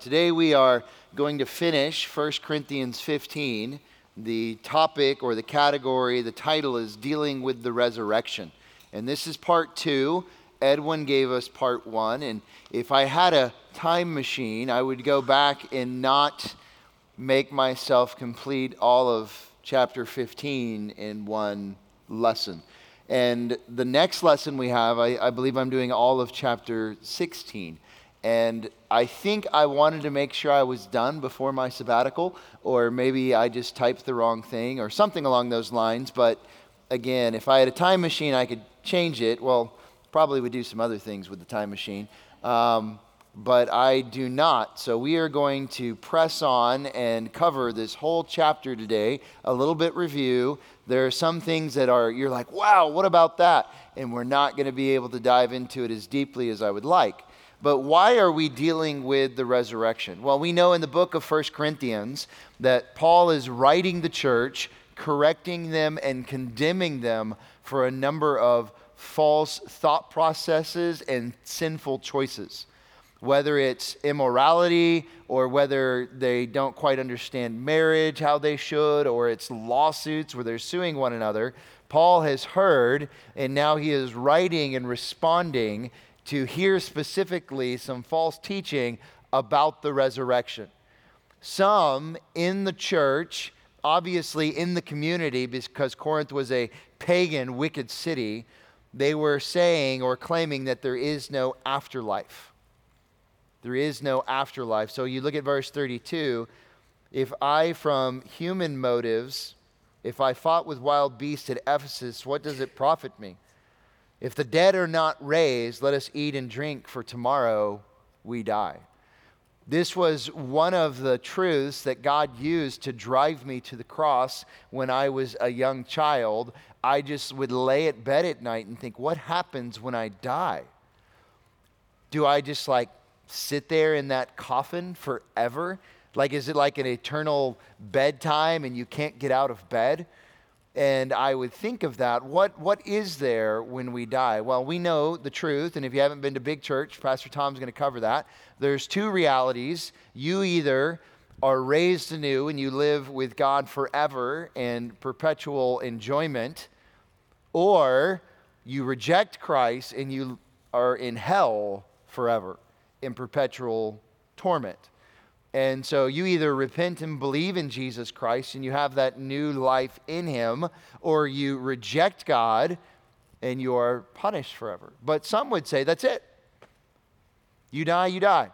Today we are going to finish 1 Corinthians 15. The topic or the category, the title is Dealing with the Resurrection. And this is part two. Edwin gave us part one. And if I had a time machine, I would go back and not make myself complete all of chapter 15 in one lesson. And the next lesson we have, I, I believe I'm doing all of chapter 16. And I think I wanted to make sure I was done before my sabbatical, or maybe I just typed the wrong thing, or something along those lines. But again, if I had a time machine, I could change it. Well, probably would do some other things with the time machine. Um, but I do not. So we are going to press on and cover this whole chapter today, a little bit review. There are some things that are, you're like, wow, what about that? And we're not going to be able to dive into it as deeply as I would like. But why are we dealing with the resurrection? Well, we know in the book of 1 Corinthians that Paul is writing the church, correcting them and condemning them for a number of false thought processes and sinful choices. Whether it's immorality or whether they don't quite understand marriage how they should, or it's lawsuits where they're suing one another, Paul has heard and now he is writing and responding to hear specifically some false teaching about the resurrection. Some in the church, obviously in the community, because Corinth was a pagan, wicked city, they were saying or claiming that there is no afterlife. There is no afterlife. So you look at verse 32 if I, from human motives, if I fought with wild beasts at Ephesus, what does it profit me? If the dead are not raised, let us eat and drink, for tomorrow we die. This was one of the truths that God used to drive me to the cross when I was a young child. I just would lay at bed at night and think, what happens when I die? Do I just like sit there in that coffin forever? Like, is it like an eternal bedtime and you can't get out of bed? And I would think of that. What, what is there when we die? Well, we know the truth, and if you haven't been to big church, Pastor Tom's going to cover that. There's two realities. You either are raised anew and you live with God forever and perpetual enjoyment, or you reject Christ and you are in hell forever in perpetual torment. And so you either repent and believe in Jesus Christ and you have that new life in Him, or you reject God and you are punished forever. But some would say that's it. You die, you die.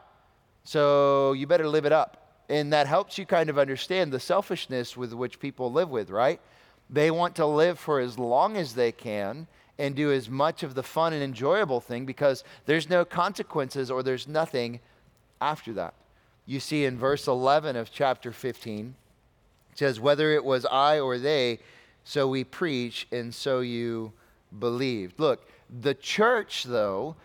So you better live it up. And that helps you kind of understand the selfishness with which people live with, right? They want to live for as long as they can and do as much of the fun and enjoyable thing because there's no consequences or there's nothing after that you see in verse 11 of chapter 15. It says, Whether it was I or they, so we preach, and so you believed. Look, the church, though,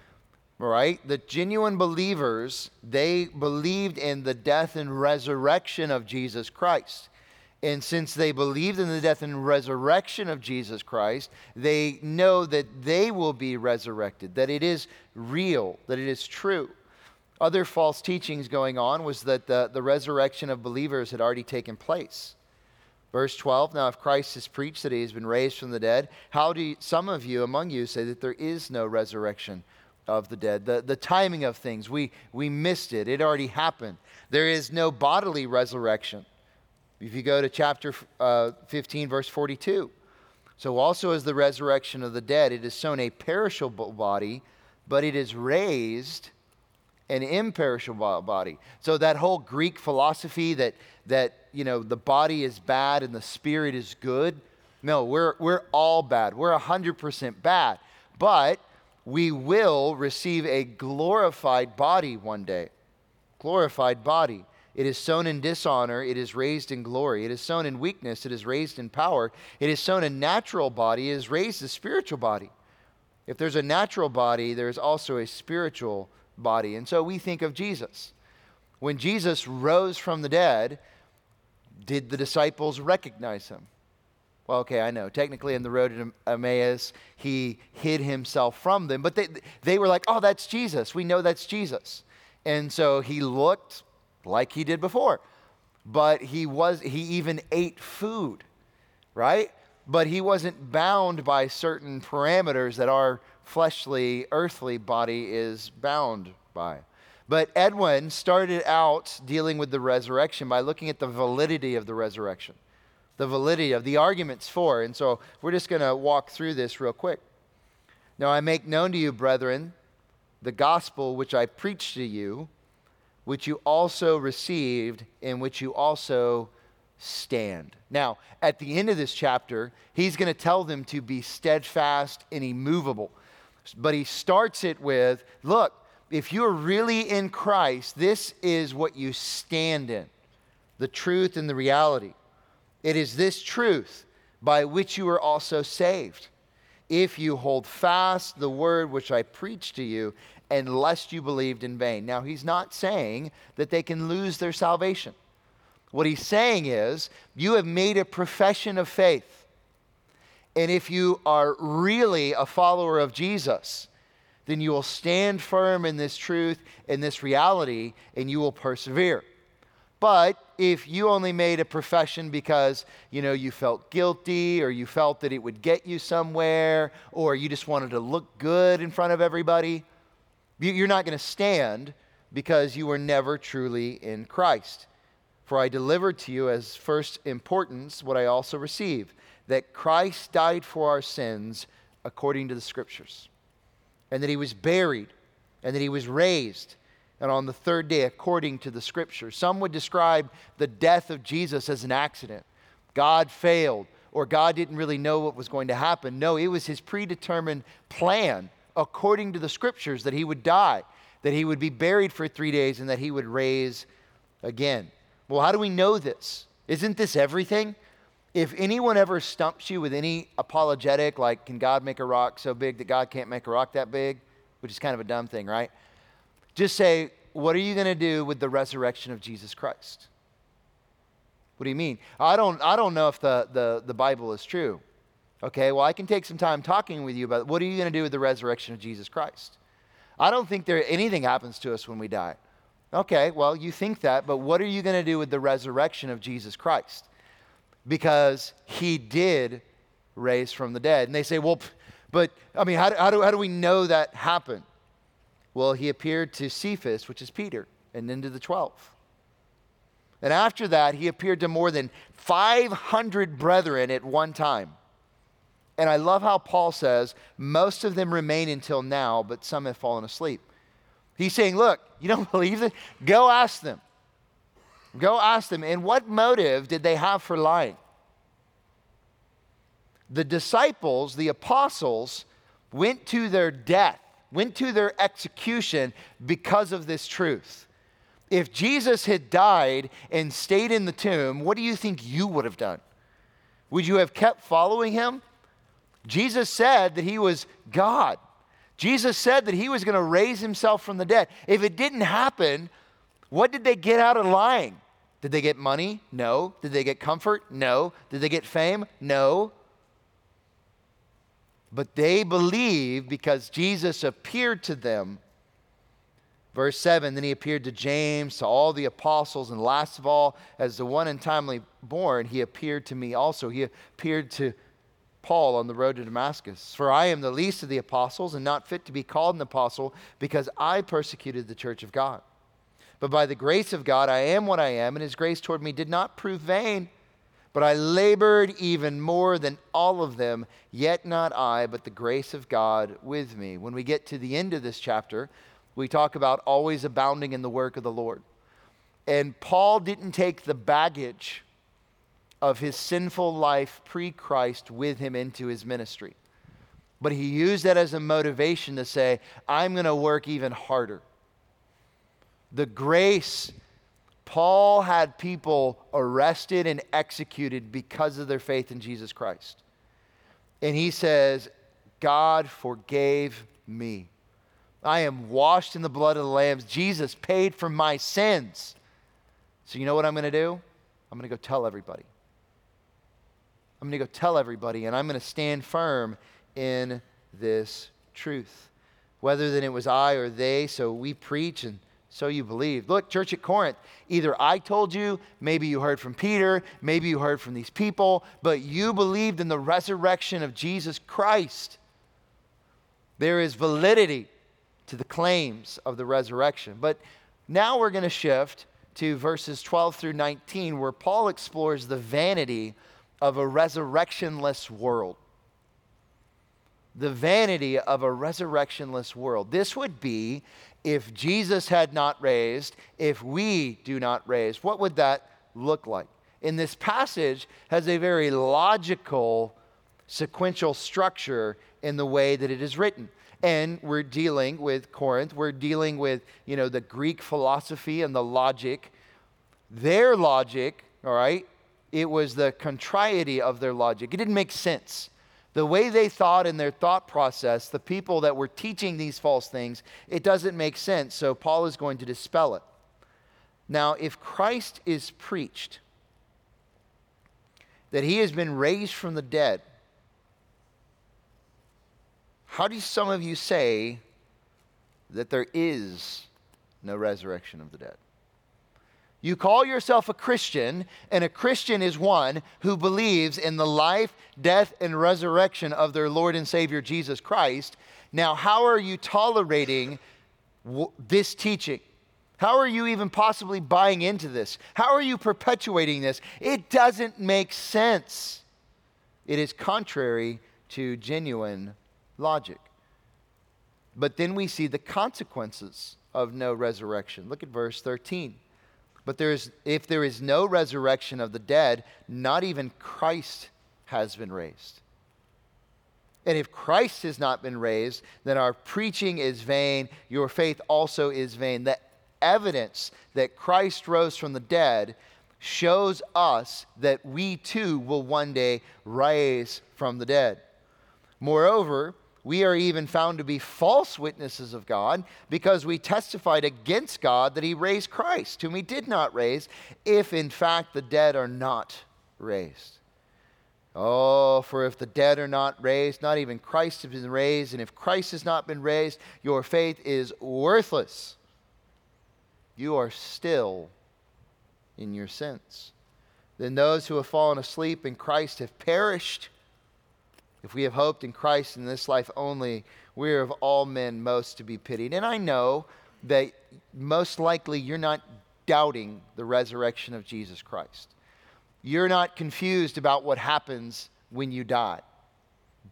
right, the genuine believers, they believed in the death and resurrection of Jesus Christ. And since they believed in the death and resurrection of Jesus Christ, they know that they will be resurrected, that it is real, that it is true other false teachings going on was that the, the resurrection of believers had already taken place. Verse 12 Now, if Christ has preached that he has been raised from the dead, how do you, some of you among you say that there is no resurrection of the dead? The, the timing of things, we, we missed it. It already happened. There is no bodily resurrection. If you go to chapter uh, 15, verse 42. So, also as the resurrection of the dead, it is sown a perishable body, but it is raised an imperishable body. So that whole Greek philosophy that that you know the body is bad and the spirit is good. No, we're we're all bad. We're 100% bad. But we will receive a glorified body one day. Glorified body. It is sown in dishonor, it is raised in glory. It is sown in weakness, it is raised in power. It is sown a natural body, it is raised a spiritual body. If there's a natural body, there's also a spiritual body. And so we think of Jesus. When Jesus rose from the dead, did the disciples recognize him? Well, okay, I know. Technically, in the road to Emmaus, he hid himself from them, but they, they were like, oh, that's Jesus. We know that's Jesus. And so he looked like he did before. But he was he even ate food, right? But he wasn't bound by certain parameters that our fleshly, earthly body is bound by. But Edwin started out dealing with the resurrection by looking at the validity of the resurrection, the validity of the arguments for. And so we're just going to walk through this real quick. Now, I make known to you, brethren, the gospel which I preached to you, which you also received, in which you also stand. Now, at the end of this chapter, he's going to tell them to be steadfast and immovable. But he starts it with look, if you're really in Christ, this is what you stand in the truth and the reality. It is this truth by which you are also saved. If you hold fast the word which I preached to you, unless you believed in vain. Now, he's not saying that they can lose their salvation. What he's saying is, you have made a profession of faith. And if you are really a follower of Jesus, then you will stand firm in this truth, in this reality, and you will persevere. But if you only made a profession because, you know, you felt guilty or you felt that it would get you somewhere or you just wanted to look good in front of everybody, you're not going to stand because you were never truly in Christ. For I delivered to you as first importance what I also received that Christ died for our sins according to the Scriptures, and that he was buried, and that he was raised, and on the third day according to the Scriptures. Some would describe the death of Jesus as an accident. God failed, or God didn't really know what was going to happen. No, it was his predetermined plan according to the Scriptures that he would die, that he would be buried for three days, and that he would raise again. Well, how do we know this? Isn't this everything? If anyone ever stumps you with any apologetic, like, can God make a rock so big that God can't make a rock that big? Which is kind of a dumb thing, right? Just say, what are you going to do with the resurrection of Jesus Christ? What do you mean? I don't, I don't know if the, the, the Bible is true. Okay, well, I can take some time talking with you about what are you going to do with the resurrection of Jesus Christ? I don't think there anything happens to us when we die. Okay, well, you think that, but what are you going to do with the resurrection of Jesus Christ? Because he did raise from the dead. And they say, well, but I mean, how do, how do, how do we know that happened? Well, he appeared to Cephas, which is Peter, and then to the 12. And after that, he appeared to more than 500 brethren at one time. And I love how Paul says, most of them remain until now, but some have fallen asleep. He's saying, look, you don't believe it? Go ask them. Go ask them, and what motive did they have for lying? The disciples, the apostles, went to their death, went to their execution because of this truth. If Jesus had died and stayed in the tomb, what do you think you would have done? Would you have kept following him? Jesus said that he was God. Jesus said that he was going to raise himself from the dead. If it didn't happen, what did they get out of lying? Did they get money? No. Did they get comfort? No. Did they get fame? No. But they believed because Jesus appeared to them. Verse 7 Then he appeared to James, to all the apostles, and last of all, as the one untimely born, he appeared to me also. He appeared to Paul on the road to Damascus. For I am the least of the apostles and not fit to be called an apostle because I persecuted the church of God. But by the grace of God, I am what I am, and his grace toward me did not prove vain. But I labored even more than all of them, yet not I, but the grace of God with me. When we get to the end of this chapter, we talk about always abounding in the work of the Lord. And Paul didn't take the baggage of his sinful life pre Christ with him into his ministry, but he used that as a motivation to say, I'm going to work even harder the grace. Paul had people arrested and executed because of their faith in Jesus Christ. And he says, God forgave me. I am washed in the blood of the lambs. Jesus paid for my sins. So, you know what I'm going to do? I'm going to go tell everybody. I'm going to go tell everybody, and I'm going to stand firm in this truth. Whether then it was I or they, so we preach and So you believed. Look, church at Corinth, either I told you, maybe you heard from Peter, maybe you heard from these people, but you believed in the resurrection of Jesus Christ. There is validity to the claims of the resurrection. But now we're going to shift to verses 12 through 19, where Paul explores the vanity of a resurrectionless world. The vanity of a resurrectionless world. This would be if Jesus had not raised, if we do not raise. What would that look like? In this passage has a very logical sequential structure in the way that it is written and we're dealing with Corinth. We're dealing with, you know, the Greek philosophy and the logic. Their logic, all right, it was the contrariety of their logic. It didn't make sense. The way they thought in their thought process, the people that were teaching these false things, it doesn't make sense. So Paul is going to dispel it. Now, if Christ is preached, that he has been raised from the dead, how do some of you say that there is no resurrection of the dead? You call yourself a Christian, and a Christian is one who believes in the life, death, and resurrection of their Lord and Savior Jesus Christ. Now, how are you tolerating w- this teaching? How are you even possibly buying into this? How are you perpetuating this? It doesn't make sense. It is contrary to genuine logic. But then we see the consequences of no resurrection. Look at verse 13. But there is, if there is no resurrection of the dead, not even Christ has been raised. And if Christ has not been raised, then our preaching is vain, your faith also is vain. The evidence that Christ rose from the dead shows us that we too will one day rise from the dead. Moreover, we are even found to be false witnesses of God because we testified against God that he raised Christ, whom he did not raise, if in fact the dead are not raised. Oh, for if the dead are not raised, not even Christ has been raised, and if Christ has not been raised, your faith is worthless. You are still in your sins. Then those who have fallen asleep in Christ have perished. If we have hoped in Christ in this life only, we are of all men most to be pitied. And I know that most likely you're not doubting the resurrection of Jesus Christ. You're not confused about what happens when you die.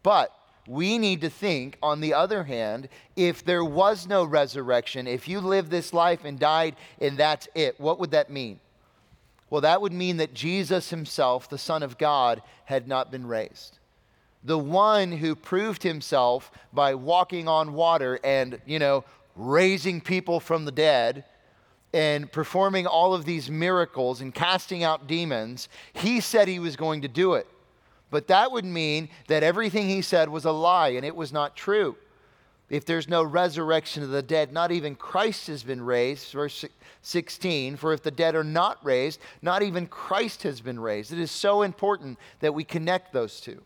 But we need to think, on the other hand, if there was no resurrection, if you lived this life and died and that's it, what would that mean? Well, that would mean that Jesus himself, the Son of God, had not been raised the one who proved himself by walking on water and, you know, raising people from the dead and performing all of these miracles and casting out demons, he said he was going to do it. But that would mean that everything he said was a lie and it was not true. If there's no resurrection of the dead, not even Christ has been raised. Verse 16, for if the dead are not raised, not even Christ has been raised. It is so important that we connect those two.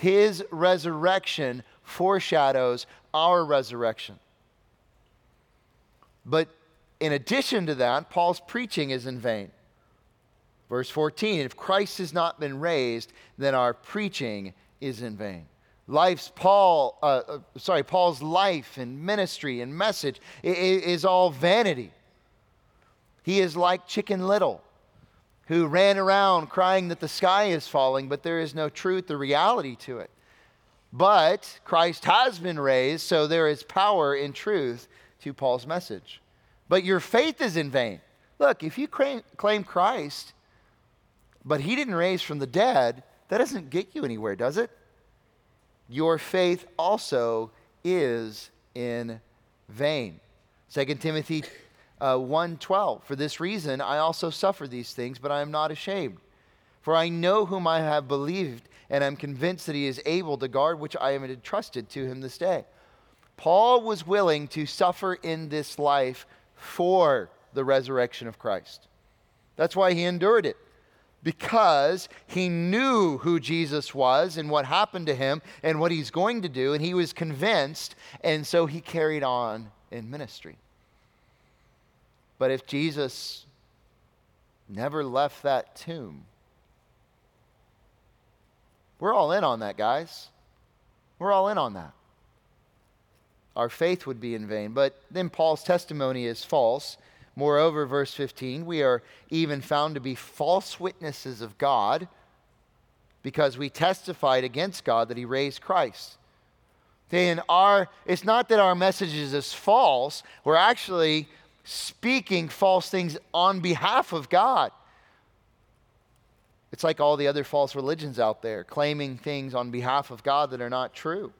His resurrection foreshadows our resurrection. But in addition to that, Paul's preaching is in vain. Verse 14 If Christ has not been raised, then our preaching is in vain. Life's Paul, uh, uh, sorry, Paul's life and ministry and message is, is all vanity. He is like Chicken Little who ran around crying that the sky is falling, but there is no truth or reality to it. But Christ has been raised, so there is power in truth to Paul's message. But your faith is in vain. Look, if you claim Christ, but he didn't raise from the dead, that doesn't get you anywhere, does it? Your faith also is in vain. 2 Timothy uh, 1:12. For this reason I also suffer these things, but I am not ashamed. For I know whom I have believed, and I am convinced that he is able to guard which I am entrusted to him this day. Paul was willing to suffer in this life for the resurrection of Christ. That's why he endured it. Because he knew who Jesus was and what happened to him and what he's going to do, and he was convinced, and so he carried on in ministry. But if Jesus never left that tomb, we're all in on that, guys. We're all in on that. Our faith would be in vain. But then Paul's testimony is false. Moreover, verse 15, we are even found to be false witnesses of God because we testified against God that he raised Christ. Then our it's not that our message is false, we're actually speaking false things on behalf of God. It's like all the other false religions out there, claiming things on behalf of God that are not true.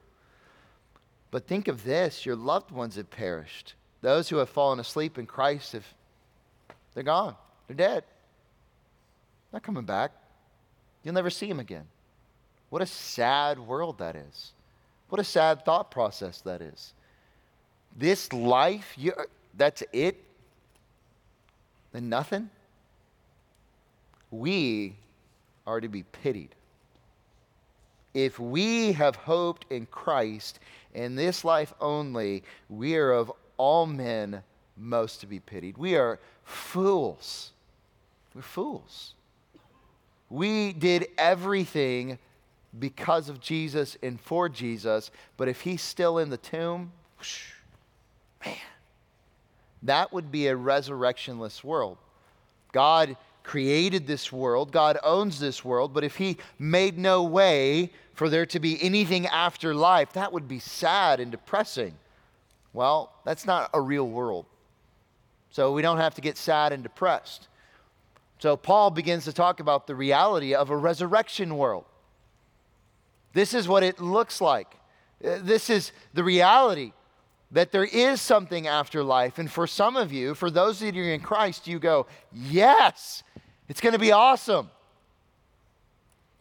But think of this your loved ones have perished. Those who have fallen asleep in Christ have they're gone. They're dead. Not coming back. You'll never see them again. What a sad world that is. What a sad thought process that is. This life, you, that's it? And nothing? We are to be pitied. If we have hoped in Christ in this life only, we are of all men most to be pitied. We are fools. We're fools. We did everything because of Jesus and for Jesus, but if he's still in the tomb, whoosh, man, that would be a resurrectionless world. God created this world, God owns this world, but if He made no way for there to be anything after life, that would be sad and depressing. Well, that's not a real world. So we don't have to get sad and depressed. So Paul begins to talk about the reality of a resurrection world. This is what it looks like. Uh, this is the reality that there is something after life. And for some of you, for those that are in Christ, you go, yes, it's going to be awesome.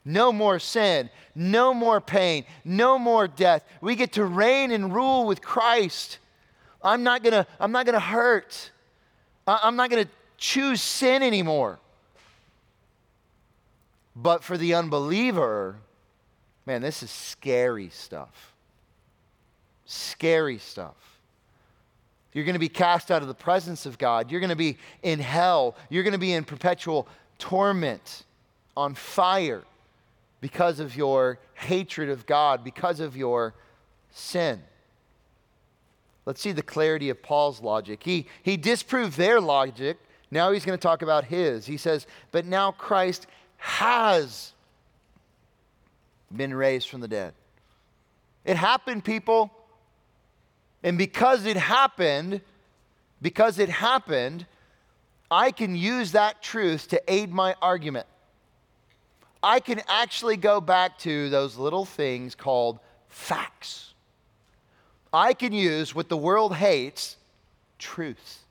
No more sin, no more pain, no more death. We get to reign and rule with Christ. I'm not going to I'm not going to hurt. I'm not going to choose sin anymore. But for the unbeliever, man, this is scary stuff. Scary stuff. You're going to be cast out of the presence of God. You're going to be in hell. You're going to be in perpetual torment, on fire, because of your hatred of God, because of your sin. Let's see the clarity of Paul's logic. He, he disproved their logic. Now he's going to talk about his. He says, But now Christ has been raised from the dead. It happened, people. And because it happened, because it happened, I can use that truth to aid my argument. I can actually go back to those little things called facts. I can use what the world hates truth.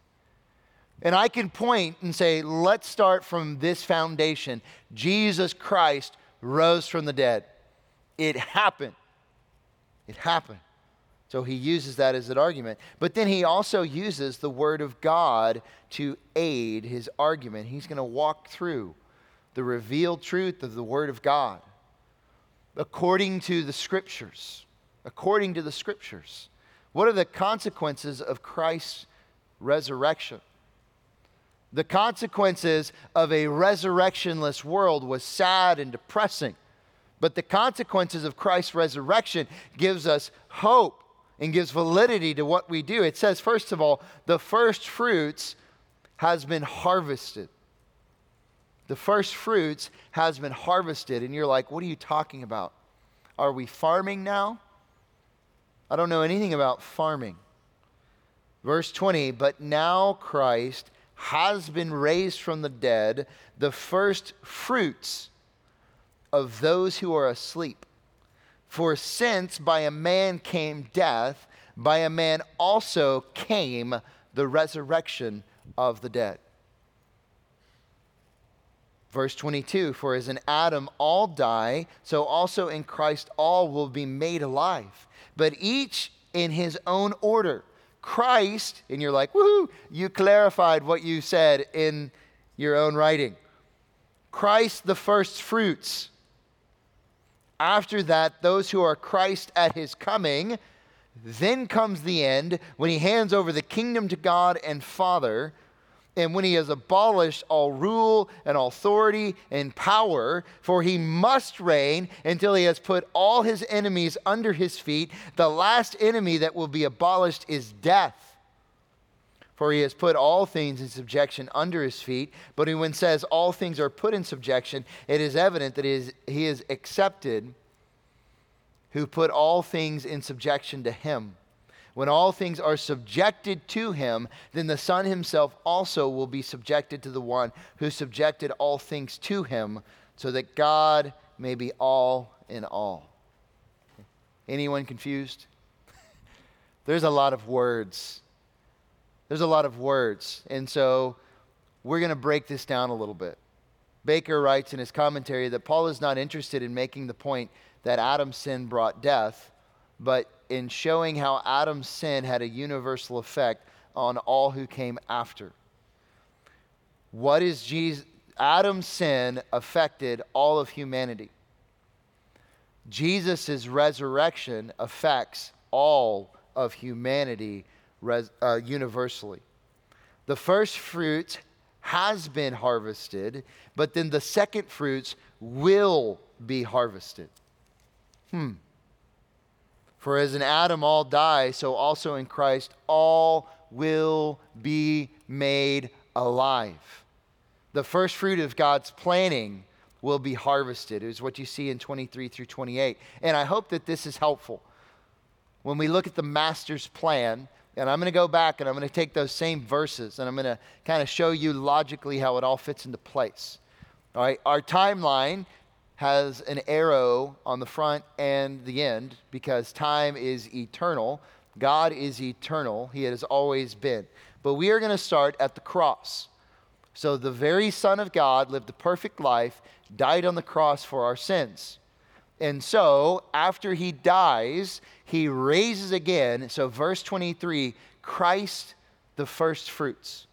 And I can point and say, let's start from this foundation. Jesus Christ rose from the dead. It happened. It happened. So he uses that as an argument. But then he also uses the Word of God to aid his argument. He's going to walk through the revealed truth of the Word of God according to the Scriptures. According to the Scriptures. What are the consequences of Christ's resurrection? The consequences of a resurrectionless world was sad and depressing. But the consequences of Christ's resurrection gives us hope and gives validity to what we do. It says, first of all, the first fruits has been harvested. The first fruits has been harvested. And you're like, what are you talking about? Are we farming now? I don't know anything about farming. Verse 20, but now Christ has been raised from the dead, the first fruits of those who are asleep. For since by a man came death, by a man also came the resurrection of the dead. Verse 22 For as in Adam all die, so also in Christ all will be made alive, but each in his own order. Christ, and you're like, woohoo, you clarified what you said in your own writing. Christ, the first fruits. After that, those who are Christ at his coming. Then comes the end when he hands over the kingdom to God and Father. and when he has abolished all rule and authority and power, for he must reign until he has put all his enemies under his feet. The last enemy that will be abolished is death. For he has put all things in subjection under his feet. But when says all things are put in subjection, it is evident that he is, he is accepted who put all things in subjection to him. When all things are subjected to him, then the Son himself also will be subjected to the one who subjected all things to him, so that God may be all in all. Anyone confused? There's a lot of words. There's a lot of words. And so we're going to break this down a little bit. Baker writes in his commentary that Paul is not interested in making the point that Adam's sin brought death, but in showing how Adam's sin had a universal effect on all who came after. What is Jesus? Adam's sin affected all of humanity. Jesus' resurrection affects all of humanity res, uh, universally. The first fruits has been harvested, but then the second fruits will be harvested. Hmm. For as in Adam all die, so also in Christ all will be made alive. The first fruit of God's planning will be harvested, is what you see in 23 through 28. And I hope that this is helpful. When we look at the master's plan, and I'm going to go back and I'm going to take those same verses and I'm going to kind of show you logically how it all fits into place. All right, our timeline has an arrow on the front and the end because time is eternal. God is eternal. He has always been. But we are going to start at the cross. So the very Son of God lived a perfect life, died on the cross for our sins. And so after he dies, he raises again. So, verse 23 Christ, the first fruits,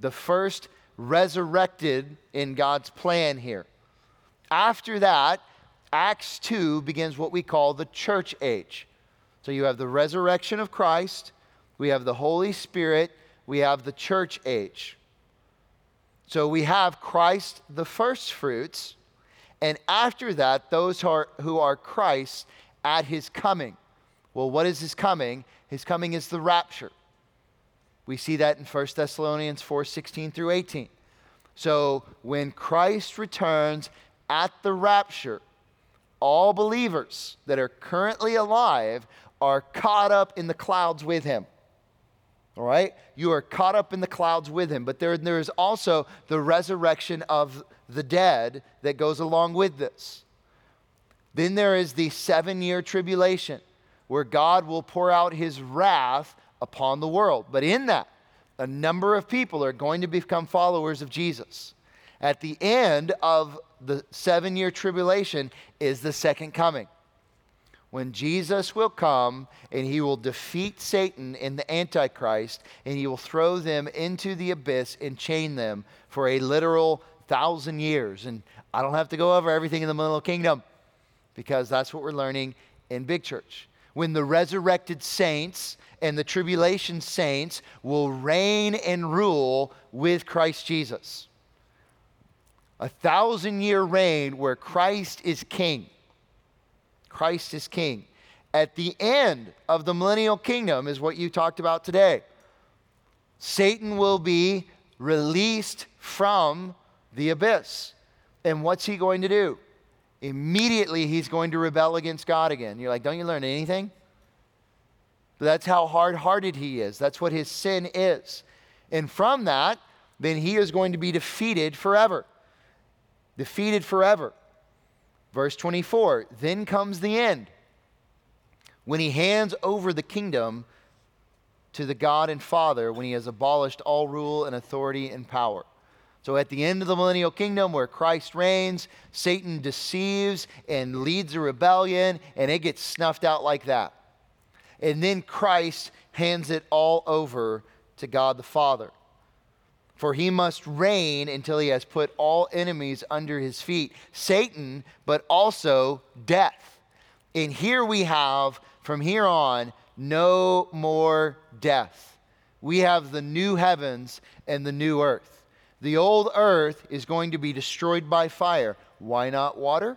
the first resurrected in God's plan here. After that, Acts 2 begins what we call the church age. So you have the resurrection of Christ, we have the Holy Spirit, we have the church age. So we have Christ, the first fruits, and after that, those who are, who are Christ at his coming. Well, what is his coming? His coming is the rapture. We see that in 1 Thessalonians 4 16 through 18. So when Christ returns, at the rapture, all believers that are currently alive are caught up in the clouds with him. All right? You are caught up in the clouds with him. But there, there is also the resurrection of the dead that goes along with this. Then there is the seven year tribulation where God will pour out his wrath upon the world. But in that, a number of people are going to become followers of Jesus. At the end of the seven year tribulation is the second coming. When Jesus will come and he will defeat Satan and the Antichrist, and he will throw them into the abyss and chain them for a literal thousand years. And I don't have to go over everything in the millennial kingdom because that's what we're learning in Big Church. When the resurrected saints and the tribulation saints will reign and rule with Christ Jesus a thousand year reign where Christ is king. Christ is king. At the end of the millennial kingdom is what you talked about today. Satan will be released from the abyss. And what's he going to do? Immediately, he's going to rebel against God again. You're like, don't you learn anything? But that's how hard hearted he is. That's what his sin is. And from that, then he is going to be defeated forever defeated forever. Verse 24 Then comes the end when he hands over the kingdom to the God and Father, when he has abolished all rule and authority and power. So at the end of the millennial kingdom where Christ reigns, Satan deceives and leads a rebellion, and it gets snuffed out like that. And then Christ hands it all over to God the Father for he must reign until he has put all enemies under his feet Satan, but also death. And here we have, from here on, no more death. we have the new heavens and the new earth. The old earth is going to be destroyed by fire. Why not water?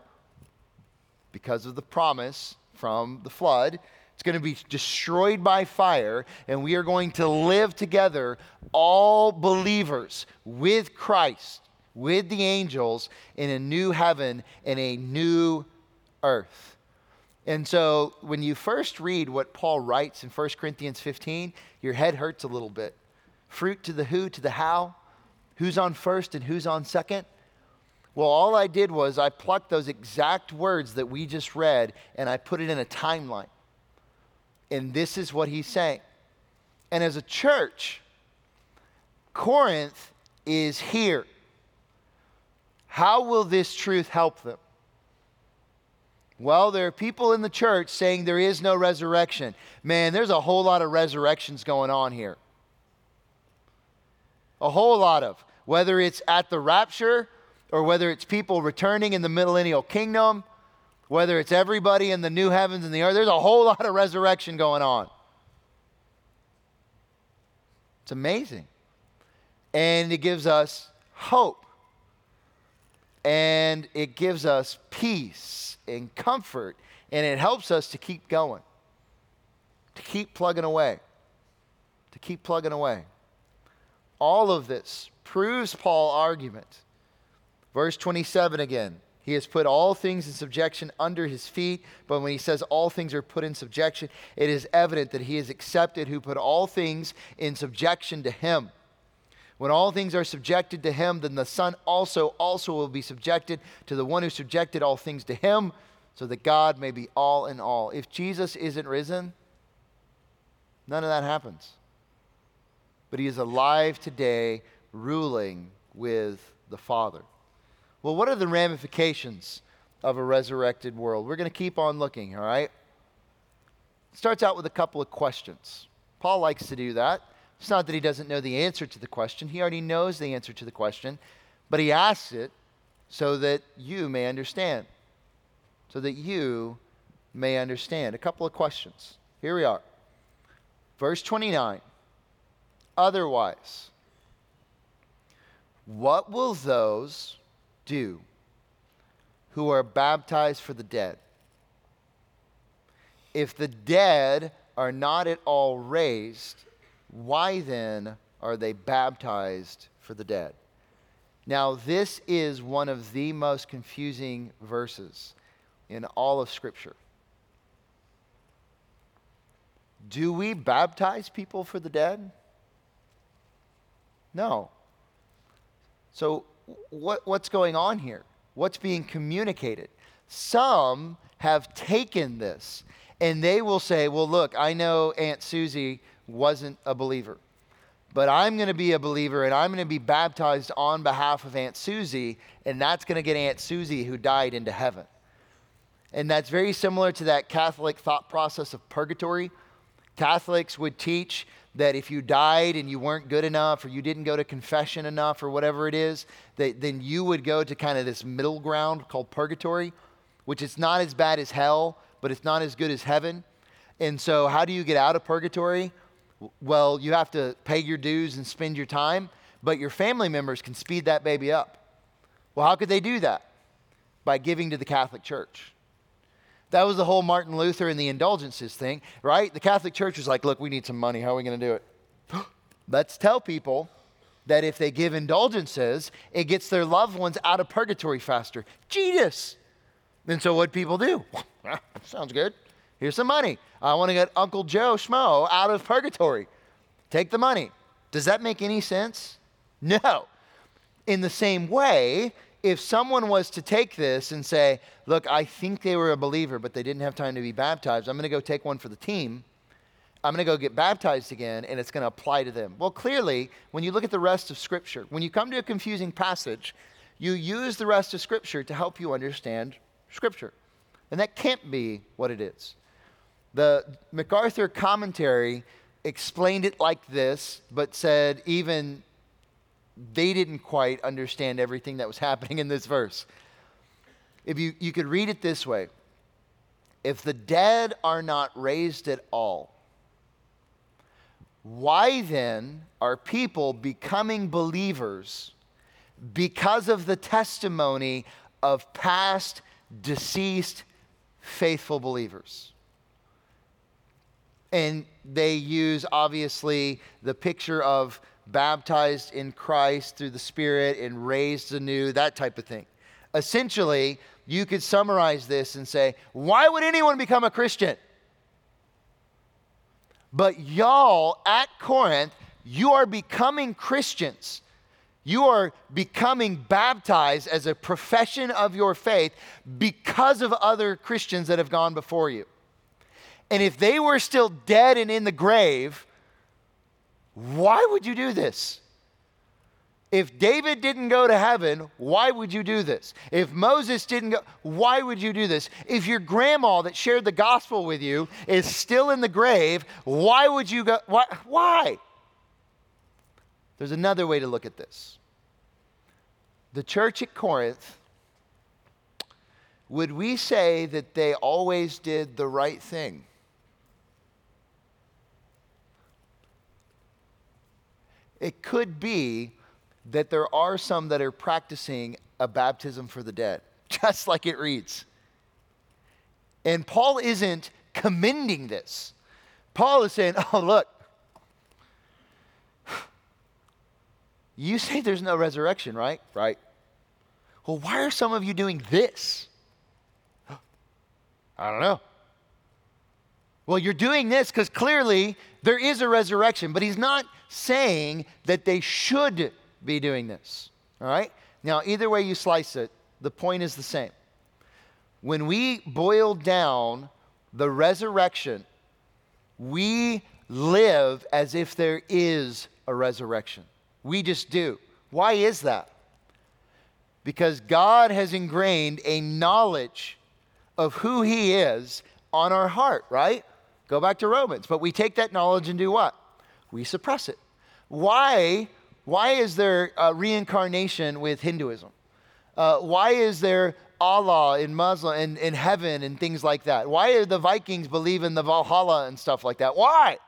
Because of the promise from the flood. It's going to be destroyed by fire, and we are going to live together, all believers, with Christ, with the angels, in a new heaven and a new earth. And so when you first read what Paul writes in 1 Corinthians 15, your head hurts a little bit. Fruit to the who, to the how, who's on first and who's on second. Well, all I did was I plucked those exact words that we just read and I put it in a timeline. And this is what he's saying. And as a church, Corinth is here. How will this truth help them? Well, there are people in the church saying there is no resurrection. Man, there's a whole lot of resurrections going on here. A whole lot of. Whether it's at the rapture or whether it's people returning in the millennial kingdom, whether it's everybody in the new heavens and the earth, there's a whole lot of resurrection going on. It's amazing. And it gives us hope. And it gives us peace and comfort, and it helps us to keep going, to keep plugging away, to keep plugging away. All of this proves Paul's argument. Verse 27 again. He has put all things in subjection under his feet. But when he says all things are put in subjection, it is evident that he is accepted who put all things in subjection to him. When all things are subjected to him, then the Son also also will be subjected to the one who subjected all things to him, so that God may be all in all. If Jesus isn't risen, none of that happens. But he is alive today, ruling with the Father. Well, what are the ramifications of a resurrected world? We're going to keep on looking, all right? Starts out with a couple of questions. Paul likes to do that. It's not that he doesn't know the answer to the question, he already knows the answer to the question, but he asks it so that you may understand. So that you may understand. A couple of questions. Here we are. Verse 29. Otherwise, what will those do who are baptized for the dead? If the dead are not at all raised, why then are they baptized for the dead? Now, this is one of the most confusing verses in all of Scripture. Do we baptize people for the dead? No. So, what, what's going on here? What's being communicated? Some have taken this and they will say, Well, look, I know Aunt Susie wasn't a believer. But I'm going to be a believer and I'm going to be baptized on behalf of Aunt Susie, and that's going to get Aunt Susie, who died, into heaven. And that's very similar to that Catholic thought process of purgatory. Catholics would teach that if you died and you weren't good enough or you didn't go to confession enough or whatever it is, that then you would go to kind of this middle ground called purgatory, which is not as bad as hell, but it's not as good as heaven. And so, how do you get out of purgatory? Well, you have to pay your dues and spend your time, but your family members can speed that baby up. Well, how could they do that? By giving to the Catholic Church. That was the whole Martin Luther and the indulgences thing, right? The Catholic Church was like, look, we need some money. How are we going to do it? Let's tell people that if they give indulgences, it gets their loved ones out of purgatory faster. Genius. And so what people do? Sounds good. Here's some money. I want to get Uncle Joe Schmo out of purgatory. Take the money. Does that make any sense? No. In the same way, if someone was to take this and say, Look, I think they were a believer, but they didn't have time to be baptized, I'm going to go take one for the team. I'm going to go get baptized again, and it's going to apply to them. Well, clearly, when you look at the rest of Scripture, when you come to a confusing passage, you use the rest of Scripture to help you understand Scripture. And that can't be what it is. The MacArthur commentary explained it like this, but said even they didn't quite understand everything that was happening in this verse. If you, you could read it this way If the dead are not raised at all, Why then are people becoming believers because of the testimony of past deceased faithful believers? And they use obviously the picture of baptized in Christ through the Spirit and raised anew, that type of thing. Essentially, you could summarize this and say, why would anyone become a Christian? But y'all at Corinth, you are becoming Christians. You are becoming baptized as a profession of your faith because of other Christians that have gone before you. And if they were still dead and in the grave, why would you do this? If David didn't go to heaven, why would you do this? If Moses didn't go, why would you do this? If your grandma that shared the gospel with you is still in the grave, why would you go? Why? why? There's another way to look at this. The church at Corinth, would we say that they always did the right thing? It could be that there are some that are practicing a baptism for the dead, just like it reads. And Paul isn't commending this. Paul is saying, oh, look, you say there's no resurrection, right? Right. Well, why are some of you doing this? I don't know. Well, you're doing this because clearly there is a resurrection, but he's not saying that they should be doing this. All right? Now, either way you slice it, the point is the same. When we boil down the resurrection, we live as if there is a resurrection. We just do. Why is that? Because God has ingrained a knowledge of who He is on our heart, right? Go back to Romans. But we take that knowledge and do what? We suppress it. Why why is there reincarnation with Hinduism? Uh, why is there Allah in Muslim in, in heaven and things like that? Why do the Vikings believe in the Valhalla and stuff like that? Why?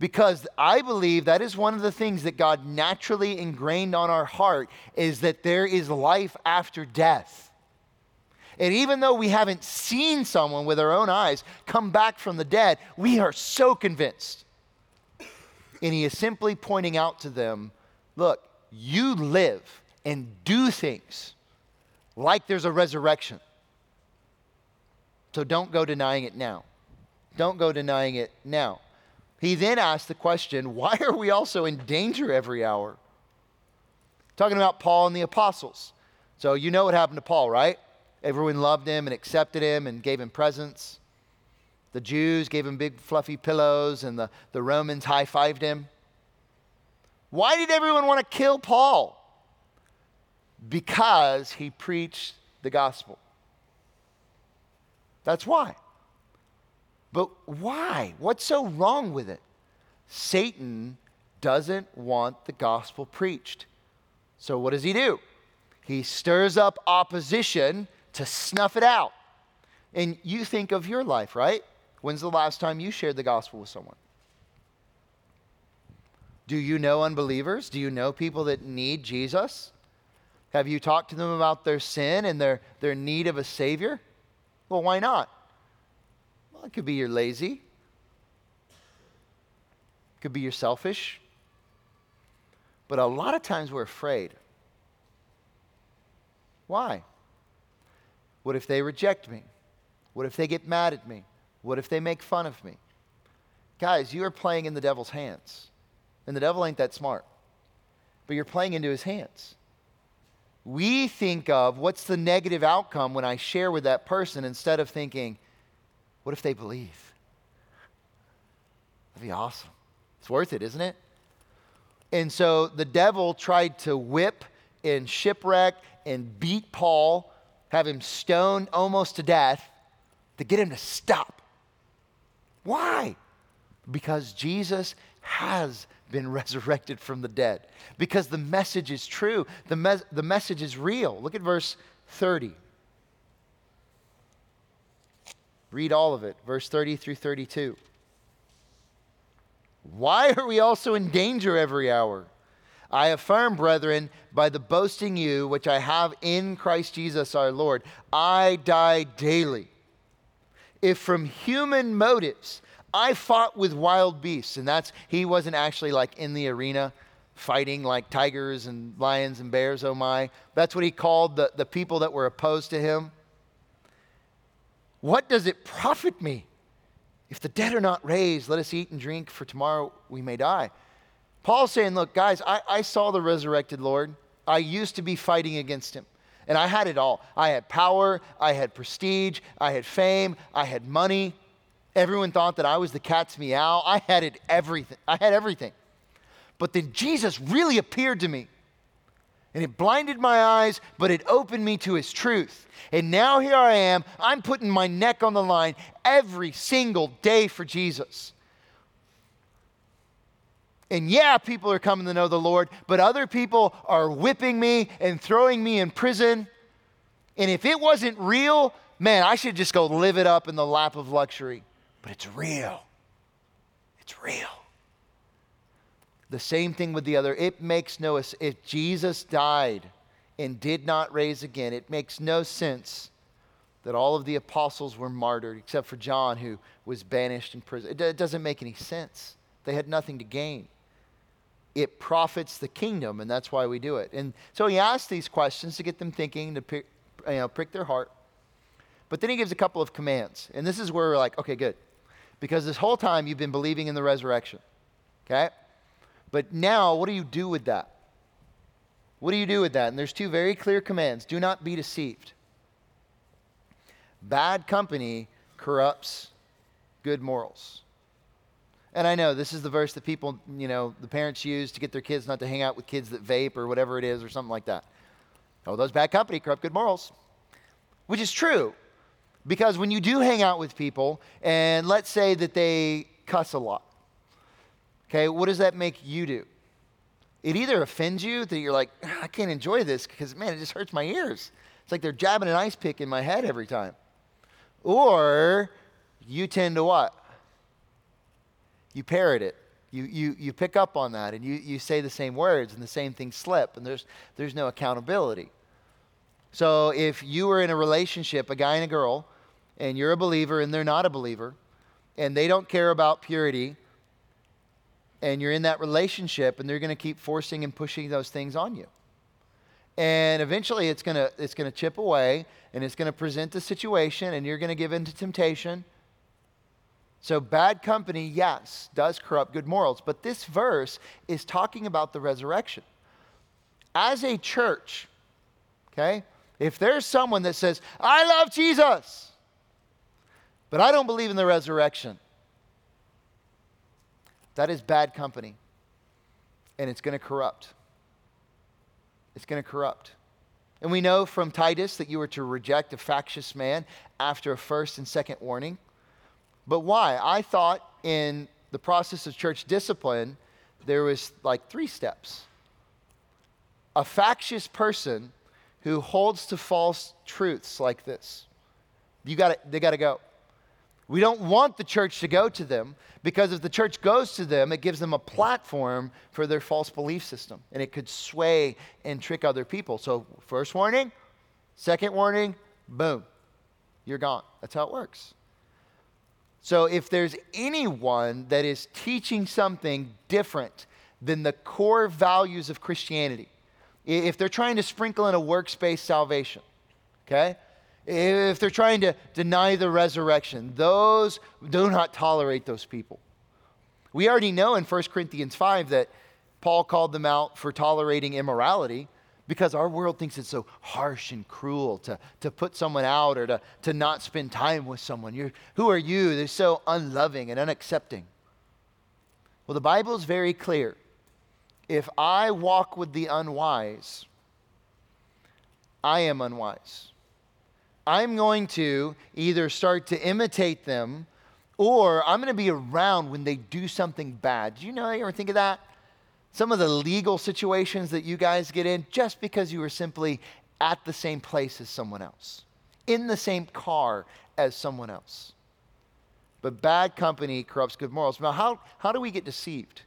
Because I believe that is one of the things that God naturally ingrained on our heart is that there is life after death. And even though we haven't seen someone with our own eyes come back from the dead, we are so convinced and he is simply pointing out to them look, you live and do things like there's a resurrection. So don't go denying it now. Don't go denying it now. He then asked the question why are we also in danger every hour? Talking about Paul and the apostles. So you know what happened to Paul, right? Everyone loved him and accepted him and gave him presents. The Jews gave him big fluffy pillows, and the, the Romans high fived him. Why did everyone want to kill Paul? Because he preached the gospel. That's why. But why? What's so wrong with it? Satan doesn't want the gospel preached. So what does he do? He stirs up opposition to snuff it out. And you think of your life, right? When's the last time you shared the gospel with someone? Do you know unbelievers? Do you know people that need Jesus? Have you talked to them about their sin and their, their need of a Savior? Well, why not? Well, it could be you're lazy, it could be you're selfish. But a lot of times we're afraid. Why? What if they reject me? What if they get mad at me? What if they make fun of me? Guys, you are playing in the devil's hands. And the devil ain't that smart. But you're playing into his hands. We think of what's the negative outcome when I share with that person instead of thinking, what if they believe? That'd be awesome. It's worth it, isn't it? And so the devil tried to whip and shipwreck and beat Paul, have him stoned almost to death to get him to stop. Why? Because Jesus has been resurrected from the dead. Because the message is true, the, me- the message is real. Look at verse 30. Read all of it, verse 30 through 32. Why are we also in danger every hour? I affirm, brethren, by the boasting you which I have in Christ Jesus our Lord, I die daily. If from human motives I fought with wild beasts, and that's, he wasn't actually like in the arena fighting like tigers and lions and bears, oh my. That's what he called the, the people that were opposed to him. What does it profit me? If the dead are not raised, let us eat and drink, for tomorrow we may die. Paul's saying, Look, guys, I, I saw the resurrected Lord. I used to be fighting against him. And I had it all. I had power, I had prestige, I had fame, I had money. Everyone thought that I was the cat's meow. I had it everything. I had everything. But then Jesus really appeared to me. And it blinded my eyes, but it opened me to his truth. And now here I am. I'm putting my neck on the line every single day for Jesus. And yeah, people are coming to know the Lord, but other people are whipping me and throwing me in prison. And if it wasn't real, man, I should just go live it up in the lap of luxury. But it's real. It's real. The same thing with the other. It makes no if Jesus died and did not raise again, it makes no sense that all of the apostles were martyred except for John who was banished in prison. It, doesn't make any sense. They had nothing to gain it profits the kingdom, and that's why we do it. And so he asks these questions to get them thinking, to pick, you know, prick their heart. But then he gives a couple of commands. And this is where we're like, okay, good. Because this whole time you've been believing in the resurrection. Okay? But now, what do you do with that? What do you do with that? And there's two very clear commands do not be deceived. Bad company corrupts good morals. And I know this is the verse that people, you know, the parents use to get their kids not to hang out with kids that vape or whatever it is or something like that. Oh, those bad company corrupt good morals. Which is true. Because when you do hang out with people, and let's say that they cuss a lot, okay, what does that make you do? It either offends you that you're like, ah, I can't enjoy this because, man, it just hurts my ears. It's like they're jabbing an ice pick in my head every time. Or you tend to what? You parrot it. You, you, you pick up on that and you, you say the same words and the same things slip, and there's, there's no accountability. So if you are in a relationship, a guy and a girl, and you're a believer and they're not a believer, and they don't care about purity, and you're in that relationship, and they're going to keep forcing and pushing those things on you. And eventually it's going to it's going to chip away and it's going to present a situation, and you're going to give in to temptation so, bad company, yes, does corrupt good morals, but this verse is talking about the resurrection. As a church, okay, if there's someone that says, I love Jesus, but I don't believe in the resurrection, that is bad company. And it's going to corrupt. It's going to corrupt. And we know from Titus that you were to reject a factious man after a first and second warning. But why? I thought in the process of church discipline, there was like three steps. A factious person who holds to false truths like this. You got they got to go. We don't want the church to go to them because if the church goes to them, it gives them a platform for their false belief system and it could sway and trick other people. So, first warning, second warning, boom, you're gone. That's how it works. So if there's anyone that is teaching something different than the core values of Christianity, if they're trying to sprinkle in a works-based salvation, okay? If they're trying to deny the resurrection, those do not tolerate those people. We already know in 1 Corinthians 5 that Paul called them out for tolerating immorality because our world thinks it's so harsh and cruel to, to put someone out or to, to not spend time with someone. You're, who are you? They're so unloving and unaccepting. Well, the Bible is very clear. If I walk with the unwise, I am unwise. I'm going to either start to imitate them or I'm going to be around when they do something bad. Do you know, you ever think of that? Some of the legal situations that you guys get in just because you were simply at the same place as someone else, in the same car as someone else. But bad company corrupts good morals. Now, how, how do we get deceived?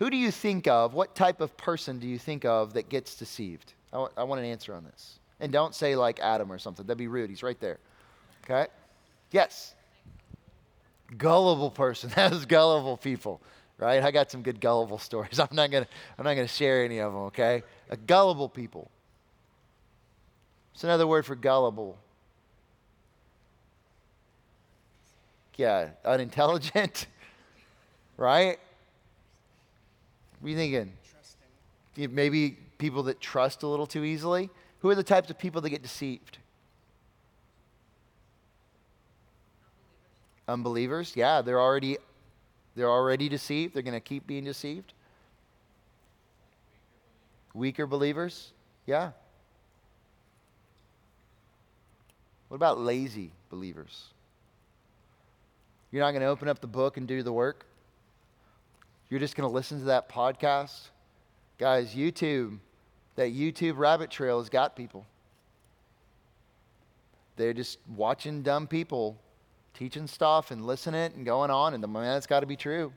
Who do you think of? What type of person do you think of that gets deceived? I, w- I want an answer on this. And don't say like Adam or something. That'd be rude. He's right there. Okay? Yes. Gullible person. That is gullible people, right? I got some good gullible stories. I'm not gonna I'm not gonna share any of them, okay? A gullible people. It's another word for gullible. Yeah, unintelligent, right? What are you thinking? Trusting. Maybe people that trust a little too easily. Who are the types of people that get deceived? Unbelievers. Yeah, they're already they're already deceived. They're going to keep being deceived. Weaker believers. Yeah. What about lazy believers? You're not going to open up the book and do the work. You're just going to listen to that podcast. Guys, YouTube, that YouTube rabbit trail has got people. They're just watching dumb people teaching stuff and listening and going on, and the man, that's got to be true.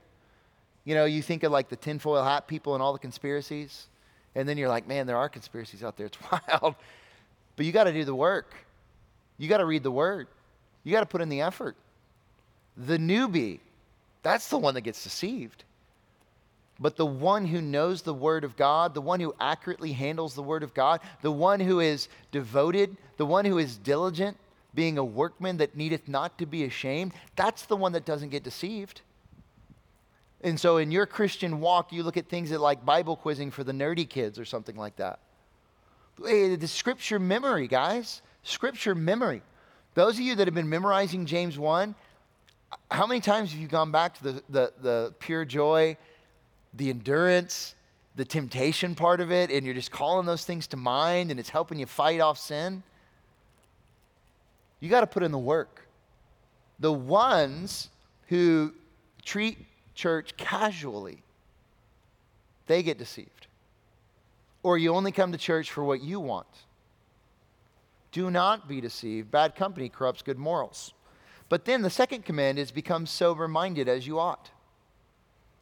You know, you think of like the tinfoil hat people and all the conspiracies, and then you're like, man, there are conspiracies out there. It's wild. But you got to do the work. You got to read the word. You got to put in the effort. The newbie, that's the one that gets deceived. But the one who knows the Word of God, the one who accurately handles the Word of God, the one who is devoted, the one who is diligent, being a workman that needeth not to be ashamed, that's the one that doesn't get deceived. And so in your Christian walk, you look at things that like Bible quizzing for the nerdy kids or something like that. Hey, the scripture memory, guys. Scripture memory. Those of you that have been memorizing James 1, how many times have you gone back to the, the, the pure joy, the endurance, the temptation part of it, and you're just calling those things to mind and it's helping you fight off sin? You got to put in the work. The ones who treat church casually, they get deceived. Or you only come to church for what you want. Do not be deceived. Bad company corrupts good morals. But then the second command is become sober minded as you ought.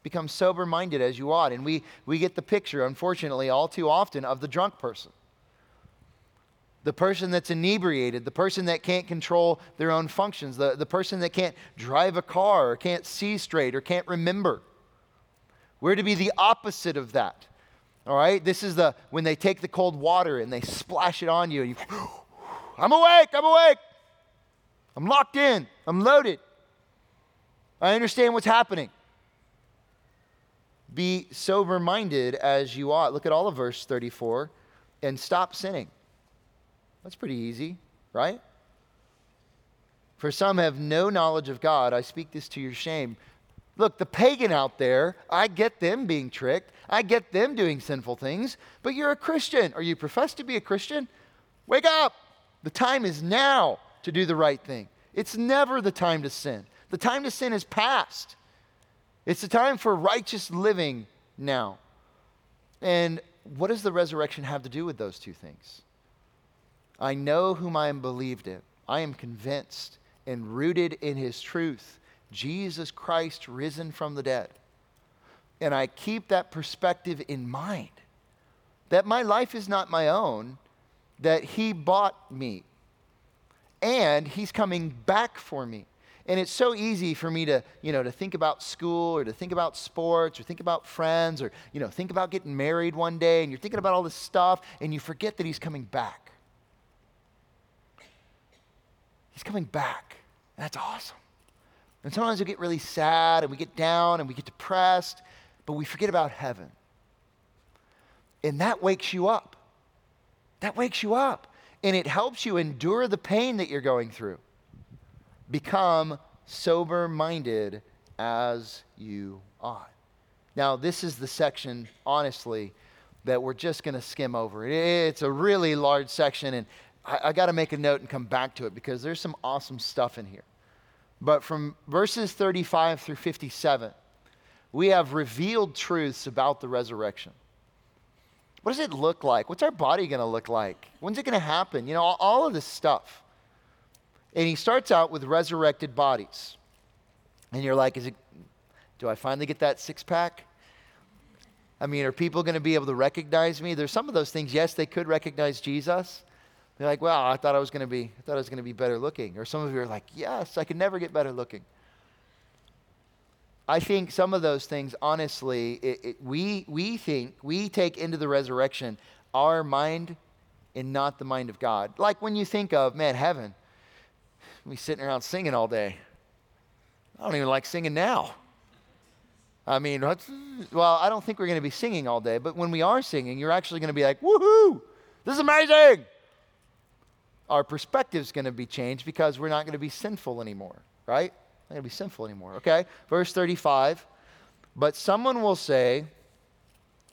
Become sober minded as you ought. And we, we get the picture, unfortunately, all too often of the drunk person the person that's inebriated, the person that can't control their own functions, the, the person that can't drive a car or can't see straight or can't remember. We're to be the opposite of that. All right? This is the when they take the cold water and they splash it on you and you I'm awake, I'm awake. I'm locked in. I'm loaded. I understand what's happening. Be sober minded as you ought. Look at all of verse 34 and stop sinning. That's pretty easy, right? For some have no knowledge of God. I speak this to your shame. Look, the pagan out there, I get them being tricked. I get them doing sinful things, but you're a Christian or you profess to be a Christian. Wake up. The time is now to do the right thing. It's never the time to sin. The time to sin is past. It's the time for righteous living now. And what does the resurrection have to do with those two things? I know whom I am believed in. I am convinced and rooted in his truth, Jesus Christ risen from the dead. And I keep that perspective in mind that my life is not my own, that he bought me, and he's coming back for me. And it's so easy for me to, you know, to think about school or to think about sports or think about friends or, you know, think about getting married one day and you're thinking about all this stuff and you forget that he's coming back. He's coming back. And that's awesome. And sometimes we get really sad and we get down and we get depressed, but we forget about heaven. And that wakes you up. That wakes you up. And it helps you endure the pain that you're going through. Become sober minded as you ought. Now, this is the section, honestly, that we're just going to skim over. It's a really large section, and I, I got to make a note and come back to it because there's some awesome stuff in here. But from verses 35 through 57, we have revealed truths about the resurrection. What does it look like? What's our body going to look like? When's it going to happen? You know, all, all, of this stuff. And he starts out with resurrected bodies. And you're like, is it, do I finally get that six pack? I mean, are people going to be able to recognize me? There's some of those things, yes, they could recognize Jesus. They're like, well, I thought I was going to be, I thought I was going to be better looking. Or some of you are like, yes, I can never get better looking. I think some of those things, honestly, it, it, we, we think, we take into the resurrection our mind and not the mind of God. Like when you think of, man, heaven, we sitting around singing all day. I don't even like singing now. I mean, well, I don't think we're going to be singing all day, but when we are singing, you're actually going to be like, woohoo, this is amazing. Our perspective is going to be changed because we're not going to be sinful anymore, right? Not going to be sinful anymore, okay? Verse 35. But someone will say,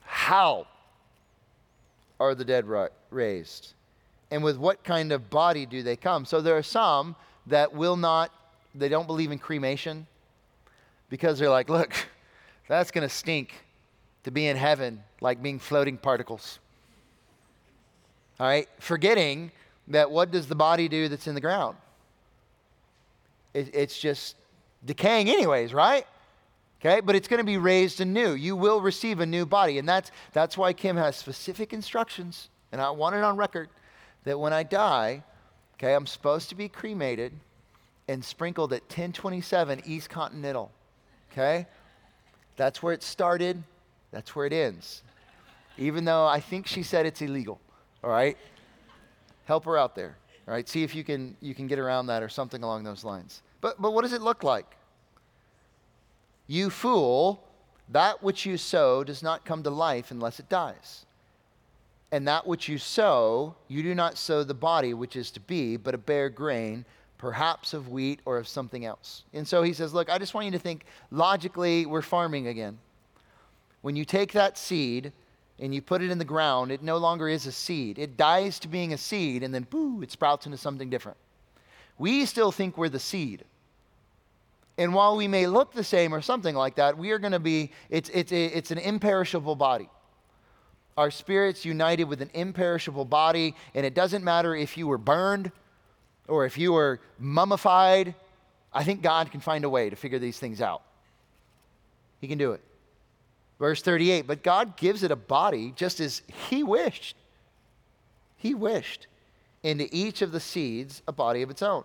How are the dead raised? And with what kind of body do they come? So there are some that will not, they don't believe in cremation because they're like, look, that's going to stink to be in heaven like being floating particles. All right? Forgetting that what does the body do that's in the ground? It, it's just decaying, anyways, right? Okay, but it's going to be raised anew. You will receive a new body. And that's, that's why Kim has specific instructions, and I want it on record, that when I die, okay, I'm supposed to be cremated and sprinkled at 1027 East Continental. Okay? That's where it started, that's where it ends. Even though I think she said it's illegal. All right? Help her out there. All right? See if you can you can get around that or something along those lines. But but what does it look like? You fool, that which you sow does not come to life unless it dies. And that which you sow, you do not sow the body which is to be, but a bare grain, perhaps of wheat or of something else. And so he says, Look, I just want you to think logically, we're farming again. When you take that seed and you put it in the ground, it no longer is a seed. It dies to being a seed, and then, boo, it sprouts into something different. We still think we're the seed. And while we may look the same or something like that, we are going to be, it's, it's, it's an imperishable body. Our spirit's united with an imperishable body, and it doesn't matter if you were burned or if you were mummified. I think God can find a way to figure these things out. He can do it. Verse 38 But God gives it a body just as He wished. He wished. Into each of the seeds a body of its own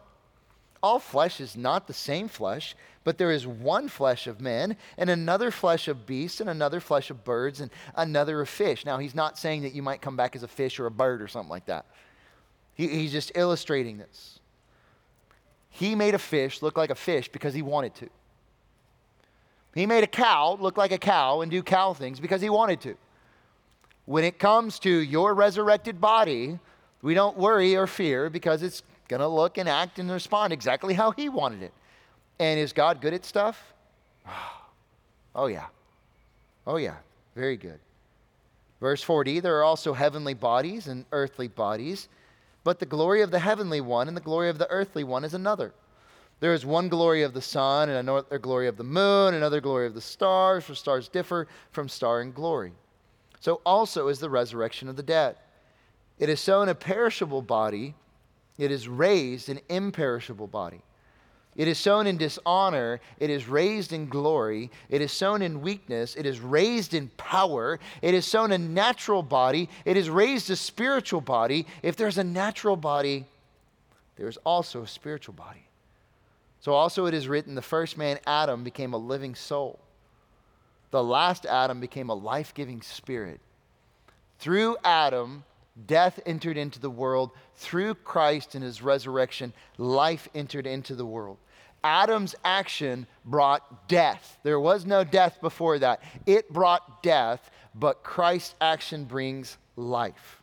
all flesh is not the same flesh, but there is one flesh of men, and another flesh of beasts, and another flesh of birds, and another of fish. Now, he's not saying that you might come back as a fish or a bird or something like that. He, he's just illustrating this. He made a fish look like a fish because he wanted to. He made a cow look like a cow and do cow things because he wanted to. When it comes to your resurrected body, we don't worry or fear because it's going to look and act and respond exactly how he wanted it. And is God good at stuff? Oh, yeah. Oh, yeah. Very good. Verse 40 there are also heavenly bodies and earthly bodies, but the glory of the heavenly one and the glory of the earthly one is another. There is one glory of the sun, and another glory of the moon, another glory of the stars, for stars differ from star in glory. So also is the resurrection of the dead. It is sown a perishable body, it is raised an imperishable body. It is sown in dishonor. It is raised in glory. It is sown in weakness. It is raised in power. It is sown a natural body. It is raised a spiritual body. If there's a natural body, there's also a spiritual body. So also it is written the first man, Adam, became a living soul. The last Adam became a life giving spirit. Through Adam, Death entered into the world. Through Christ and his resurrection, life entered into the world. Adam's action brought death. There was no death before that. It brought death, but Christ's action brings life.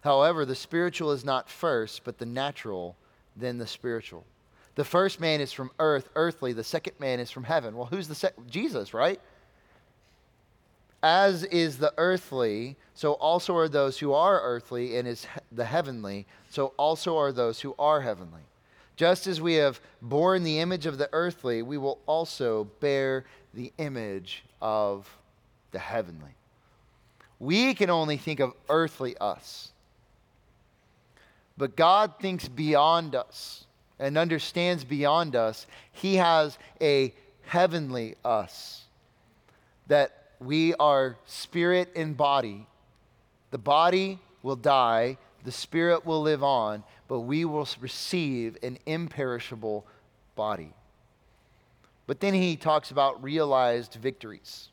However, the spiritual is not first, but the natural, then the spiritual. The first man is from earth, earthly. The second man is from heaven. Well, who's the second? Jesus, right? As is the earthly, so also are those who are earthly, and is the heavenly, so also are those who are heavenly. Just as we have borne the image of the earthly, we will also bear the image of the heavenly. We can only think of earthly us. But God thinks beyond us and understands beyond us. He has a heavenly us that we are spirit and body. The body will die, the spirit will live on, but we will receive an imperishable body. But then he talks about realized victories.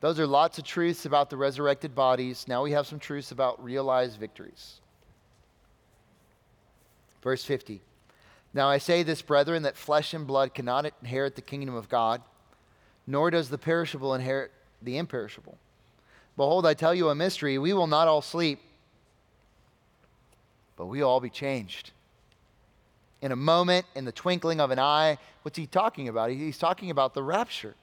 Those are lots of truths about the resurrected bodies. Now we have some truths about realized victories. Verse 50. Now I say this, brethren, that flesh and blood cannot inherit the kingdom of God, nor does the perishable inherit the imperishable. Behold, I tell you a mystery. We will not all sleep, but we will all be changed. In a moment, in the twinkling of an eye. What's he talking about? He's talking about the rapture.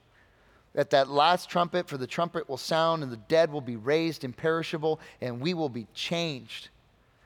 At that last trumpet, for the trumpet will sound, and the dead will be raised imperishable, and we will be changed.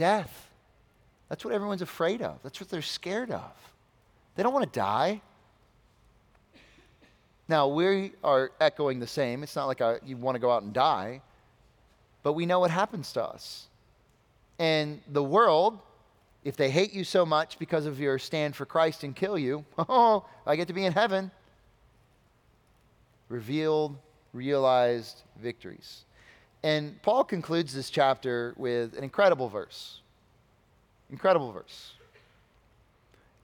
Death that's what everyone's afraid of. That's what they're scared of. They don't want to die. Now, we are echoing the same. It's not like a, you want to go out and die, but we know what happens to us. And the world, if they hate you so much because of your stand for Christ and kill you, oh, I get to be in heaven. Revealed, realized victories. And Paul concludes this chapter with an incredible verse. Incredible verse.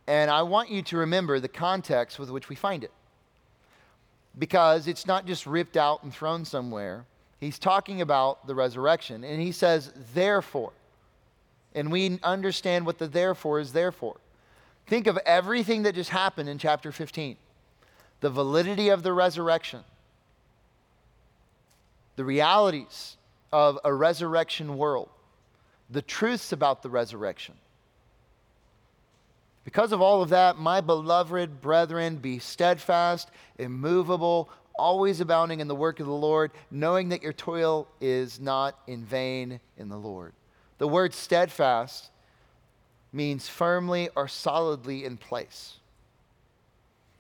And I want you to remember the context with which we find it. Because it's not just ripped out and thrown somewhere. He's talking about the resurrection. And he says, therefore. And we understand what the therefore is therefore. Think of everything that just happened in chapter 15 the validity of the resurrection, the realities of a resurrection world, the truths about the resurrection. Because of all of that, my beloved brethren, be steadfast, immovable, always abounding in the work of the Lord, knowing that your toil is not in vain in the Lord. The word steadfast means firmly or solidly in place.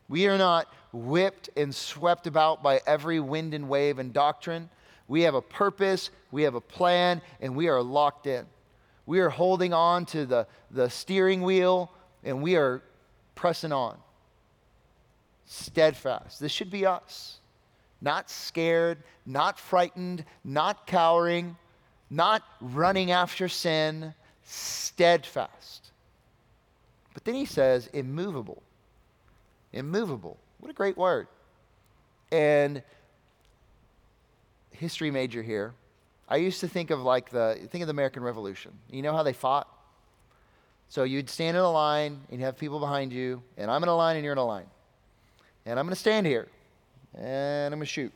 We are not whipped and swept about by every wind and wave and doctrine. We have a purpose, we have a plan, and we are locked in. We are holding on to the, the steering wheel and we are pressing on. Steadfast. This should be us. Not scared, not frightened, not cowering, not running after sin. Steadfast. But then he says, immovable. Immovable. What a great word. And history major here. I used to think of like the think of the American Revolution. You know how they fought? So you'd stand in a line and you'd have people behind you, and I'm in a line and you're in a line. And I'm going to stand here and I'm going to shoot.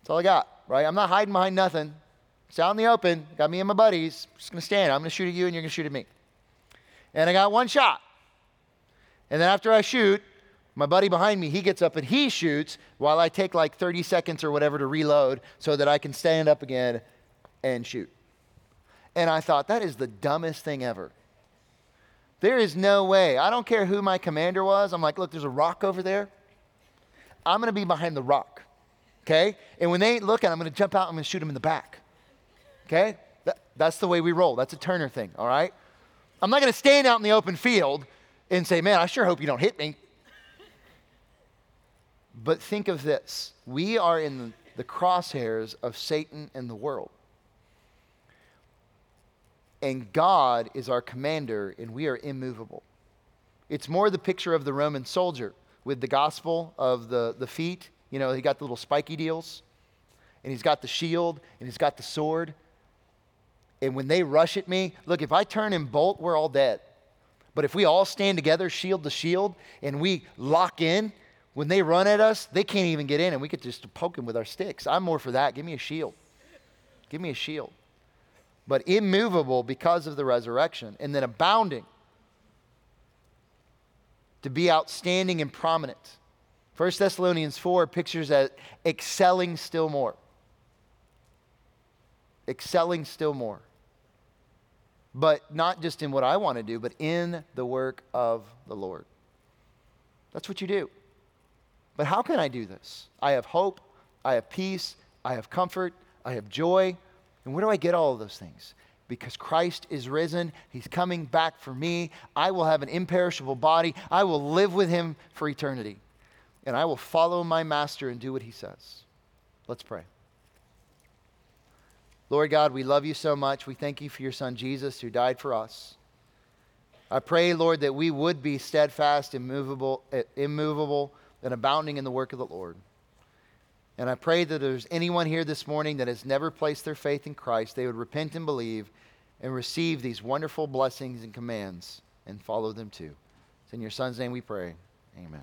That's all I got, right? I'm not hiding behind nothing. It's out in the open. Got me and my buddies. Just going to stand. I'm going to shoot at you and you're going to shoot at me. And I got one shot. And then after I shoot, my buddy behind me, he gets up and he shoots while I take like 30 seconds or whatever to reload so that I can stand up again and shoot. And I thought, that is the dumbest thing ever. There is no way. I don't care who my commander was. I'm like, look, there's a rock over there. I'm going to be behind the rock. Okay? And when they ain't looking, I'm going to jump out. I'm going to shoot them in the back. Okay? That, that's the way we roll. That's a Turner thing. All right? I'm not going to stand out in the open field and say, man, I sure hope you don't hit me. But think of this we are in the crosshairs of Satan and the world. And God is our commander, and we are immovable. It's more the picture of the Roman soldier with the gospel of the, the feet. You know, he got the little spiky deals, and he's got the shield, and he's got the sword. And when they rush at me, look, if I turn and bolt, we're all dead. But if we all stand together, shield to shield, and we lock in, When they run at us, they can't even get in, and we get just poke them with our sticks. I'm more for that. Give me a shield. Give me a shield. But immovable because of the resurrection, and then abounding to be outstanding and prominent. 1 Thessalonians 4 pictures that excelling still more. Excelling still more. But not just in what I want to do, but in the work of the Lord. That's what you do. But how can I do this? I have hope, I have peace, I have comfort, I have joy. And where do I get all of those things? Because Christ is risen. He's coming back for me. I will have an imperishable body. I will live with him for eternity. And I will follow my master and do what he says. Let's pray. Lord God, we love you so much. We thank you for your son Jesus who died for us. I pray, Lord, that we would be steadfast, immovable, eh, immovable, and abounding in the work of the Lord. And I pray that there's anyone here this morning that has never placed their faith in Christ, they would repent and believe and receive these wonderful blessings and commands and follow them too. It's in your son's name we pray. Amen.